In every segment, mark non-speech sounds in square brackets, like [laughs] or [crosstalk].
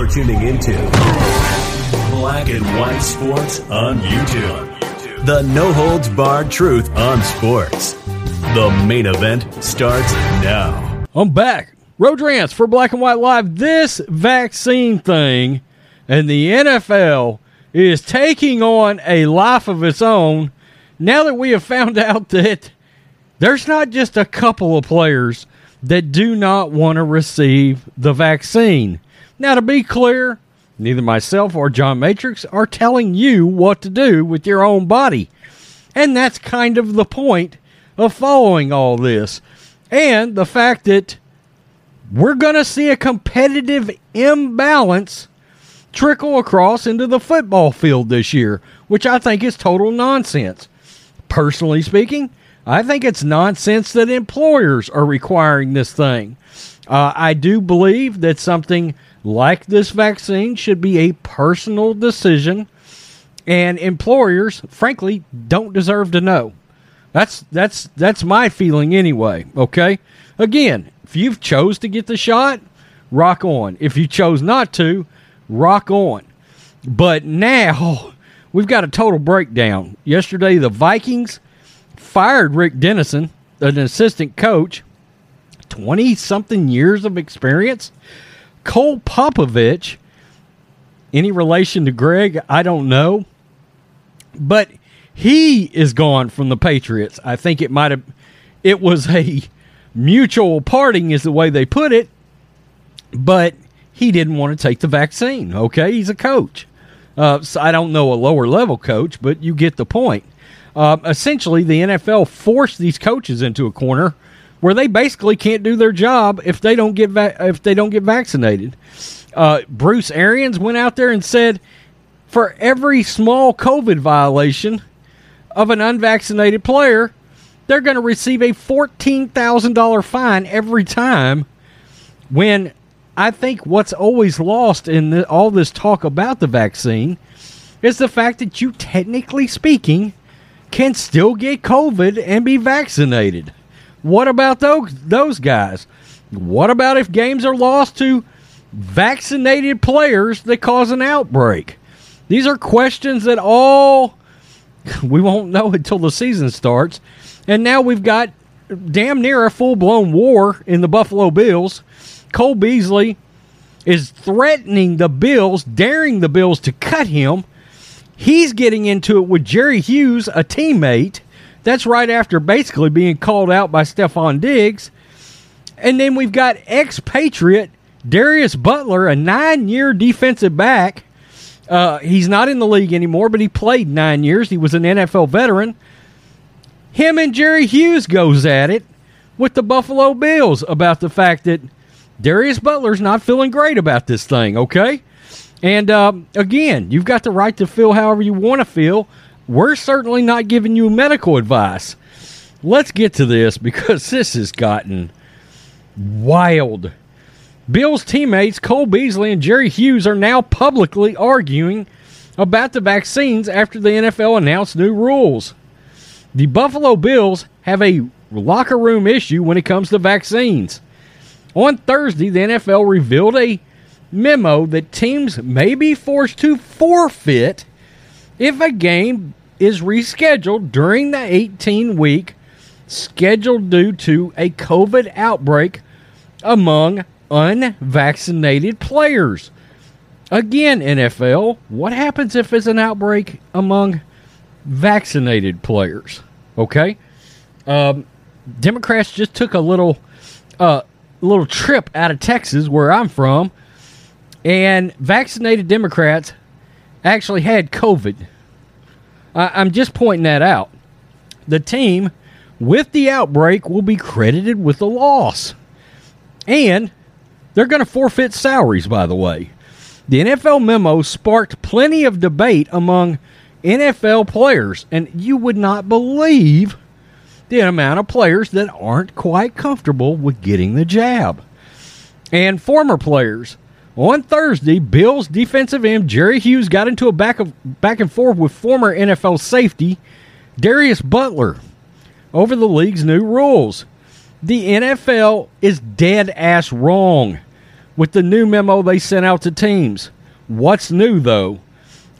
You're tuning into Black and White Sports on YouTube. The no holds barred truth on sports. The main event starts now. I'm back. Road Rodrance for Black and White Live. This vaccine thing and the NFL is taking on a life of its own now that we have found [laughs] out that there's not just a couple of players that do not want to receive the vaccine. Now, to be clear, neither myself or John Matrix are telling you what to do with your own body. And that's kind of the point of following all this. And the fact that we're going to see a competitive imbalance trickle across into the football field this year, which I think is total nonsense. Personally speaking, I think it's nonsense that employers are requiring this thing. Uh, I do believe that something like this vaccine should be a personal decision, and employers, frankly, don't deserve to know. That's that's that's my feeling anyway. Okay, again, if you've chose to get the shot, rock on. If you chose not to, rock on. But now [laughs] we've got a total breakdown. Yesterday, the Vikings fired Rick Dennison, an assistant coach, 20 something years of experience. Cole Popovich, any relation to Greg, I don't know. But he is gone from the Patriots. I think it might have, it was a mutual parting, is the way they put it. But he didn't want to take the vaccine. Okay, he's a coach. Uh, so I don't know a lower level coach, but you get the point. Uh, essentially, the NFL forced these coaches into a corner where they basically can't do their job if they don't get va- if they don't get vaccinated. Uh, Bruce Arians went out there and said, for every small COVID violation of an unvaccinated player, they're going to receive a fourteen thousand dollar fine every time. When I think what's always lost in the, all this talk about the vaccine is the fact that you, technically speaking, can still get COVID and be vaccinated. What about those those guys? What about if games are lost to vaccinated players that cause an outbreak? These are questions that all [laughs] we won't know until the season starts. And now we've got damn near a full blown war in the Buffalo Bills. Cole Beasley is threatening the Bills, daring the Bills to cut him. He's getting into it with Jerry Hughes, a teammate. That's right after basically being called out by Stefon Diggs. And then we've got expatriate Darius Butler, a nine year defensive back. Uh, he's not in the league anymore, but he played nine years. He was an NFL veteran. Him and Jerry Hughes goes at it with the Buffalo Bills about the fact that Darius Butler's not feeling great about this thing, okay? And um, again, you've got the right to feel however you want to feel. We're certainly not giving you medical advice. Let's get to this because [laughs] this has gotten wild. Bill's teammates Cole Beasley and Jerry Hughes are now publicly arguing about the vaccines after the NFL announced new rules. The Buffalo Bills have a locker room issue when it comes to vaccines. On Thursday, the NFL revealed a memo that teams may be forced to forfeit if a game is rescheduled during the 18 week scheduled due to a COVID outbreak among unvaccinated players. Again, NFL, what happens if it's an outbreak among vaccinated players? Okay. Um, Democrats just took a little uh, little trip out of Texas, where I'm from, and vaccinated Democrats actually had COVID. I, am just pointing that out. The team with the outbreak will be credited with the loss. And They're going to forfeit salaries, by the way. The NFL memo sparked plenty of debate among NFL players, and you would not believe the amount of players that aren't quite comfortable with getting the jab. And former players. On Thursday, Bills defensive end Jerry Hughes got into a back of back and forth with former NFL safety Darius Butler over the league's new rules. The NFL is dead ass wrong with the new memo they sent out to teams. What's new though?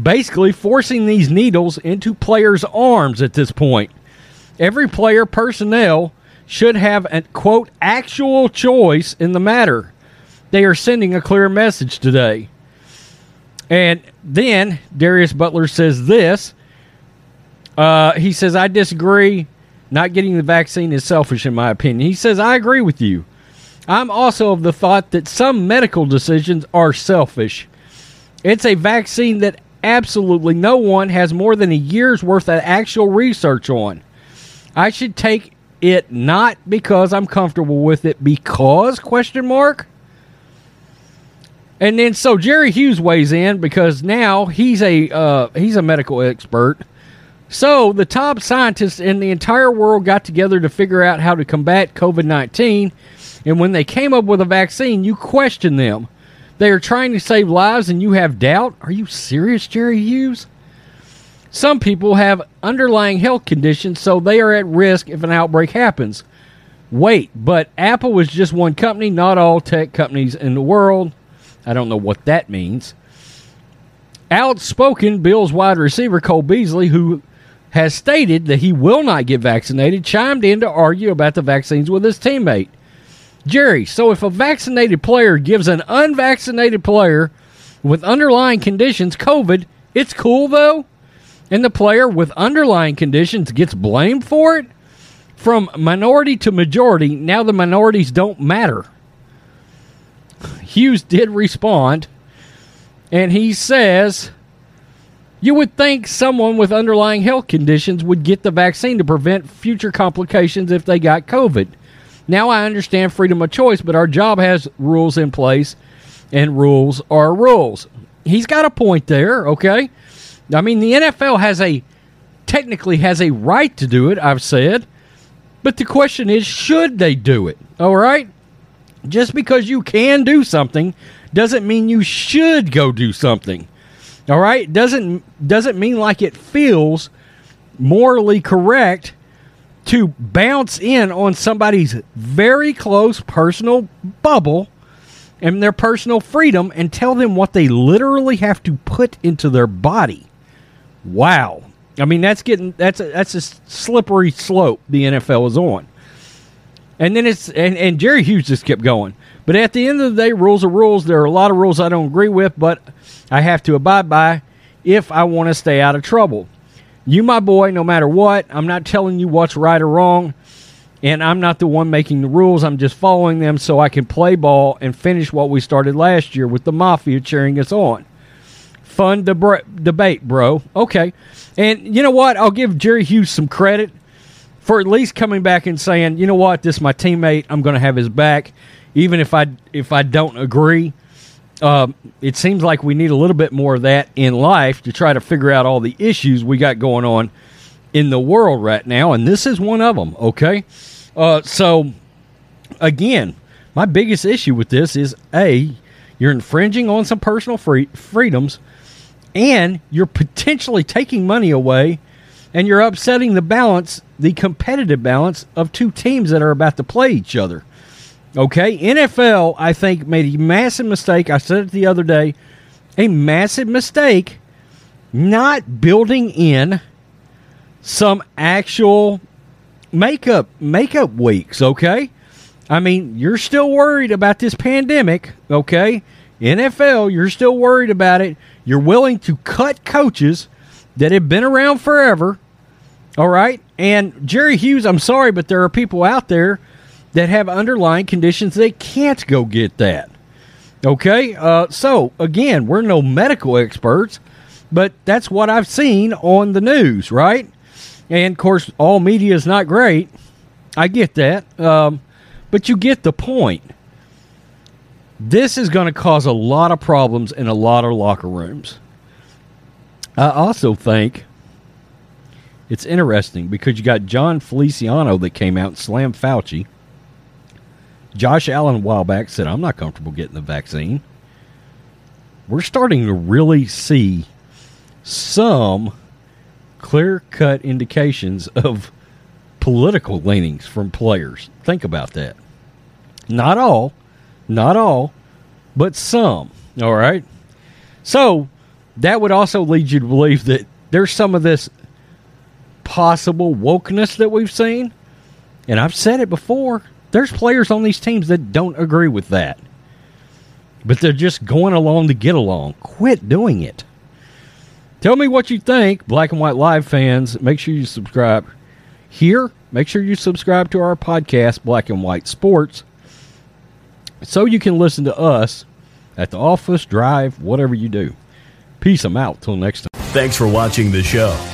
Basically forcing these needles into players' arms at this point. Every player personnel should have a quote actual choice in the matter. They are sending a clear message today. And then Darius Butler says this. Uh, he says, I disagree. Not getting the vaccine is selfish, in my opinion. He says, I agree with you. I'm also of the thought that some medical decisions are selfish. It's a vaccine that absolutely no one has more than a year's worth of actual research on. I should take it not because I'm comfortable with it because question mark and then so Jerry Hughes weighs in because now he's a uh, he's a medical expert. So the top scientists in the entire world got together to figure out how to combat COVID nineteen, and when they came up with a vaccine, you question them. They are trying to save lives, and you have doubt. Are you serious, Jerry Hughes? Some people have underlying health conditions, so they are at risk if an outbreak happens. Wait, but Apple was just one company, not all tech companies in the world. I don't know what that means. Outspoken Bills wide receiver Cole Beasley, who has stated that he will not get vaccinated, chimed in to argue about the vaccines with his teammate. Jerry, so if a vaccinated player gives an unvaccinated player with underlying conditions COVID, it's cool though? And the player with underlying conditions gets blamed for it? From minority to majority, now the minorities don't matter. Hughes did respond, and he says, You would think someone with underlying health conditions would get the vaccine to prevent future complications if they got COVID. Now I understand freedom of choice, but our job has rules in place, and rules are rules. He's got a point there, okay? I mean, the NFL has a technically has a right to do it, I've said. But the question is, should they do it? All right? Just because you can do something doesn't mean you should go do something. All right? Doesn't doesn't mean like it feels morally correct to bounce in on somebody's very close personal bubble and their personal freedom and tell them what they literally have to put into their body. Wow. I mean that's getting that's a, that's a slippery slope the NFL is on. And then it's and, and Jerry Hughes just kept going. But at the end of the day, rules are rules. There are a lot of rules I don't agree with, but I have to abide by if I want to stay out of trouble. You, my boy, no matter what, I'm not telling you what's right or wrong, and I'm not the one making the rules. I'm just following them so I can play ball and finish what we started last year with the Mafia cheering us on. Fun deb- debate, bro. Okay. And you know what? I'll give Jerry Hughes some credit for at least coming back and saying, you know what, this is my teammate. I'm going to have his back, even if I if I don't agree. Um, it seems like we need a little bit more of that in life to try to figure out all the issues we got going on in the world right now, and this is one of them. Okay, uh, so again, my biggest issue with this is a you're infringing on some personal free- freedoms, and you're potentially taking money away and you're upsetting the balance, the competitive balance of two teams that are about to play each other. Okay, NFL, I think, made a massive mistake. I said it the other day a massive mistake not building in some actual makeup makeup weeks, okay? I mean, you're still worried about this pandemic, okay? NFL, you're still worried about it. You're willing to cut coaches that have been around forever all right. And Jerry Hughes, I'm sorry, but there are people out there that have underlying conditions they can't go get that. Okay. Uh, so, again, we're no medical experts, but that's what I've seen on the news, right? And of course, all media is not great. I get that. Um, but you get the point. This is going to cause a lot of problems in a lot of locker rooms. I also think it's interesting because you got Jon Feliciano that came out and slammed Fauci. Josh Allen a while back said, I'm not comfortable getting the vaccine. We're starting to really see some clear cut indications of political leanings from players. Think about that. Not all, not all, but some. All right. So that would also lead you to believe that there's some of this possible wokeness that we've seen. And I've said it before. There's players on these teams that don't agree with that. But they're just going along to get along. Quit doing it. Tell me what you think, Black and White Live fans. Make sure you subscribe here. Make sure you subscribe to our podcast, Black and White Sports, so you can listen to us at the office, drive, whatever you do. Peace. I'm out. Till next time. Thanks for watching the show.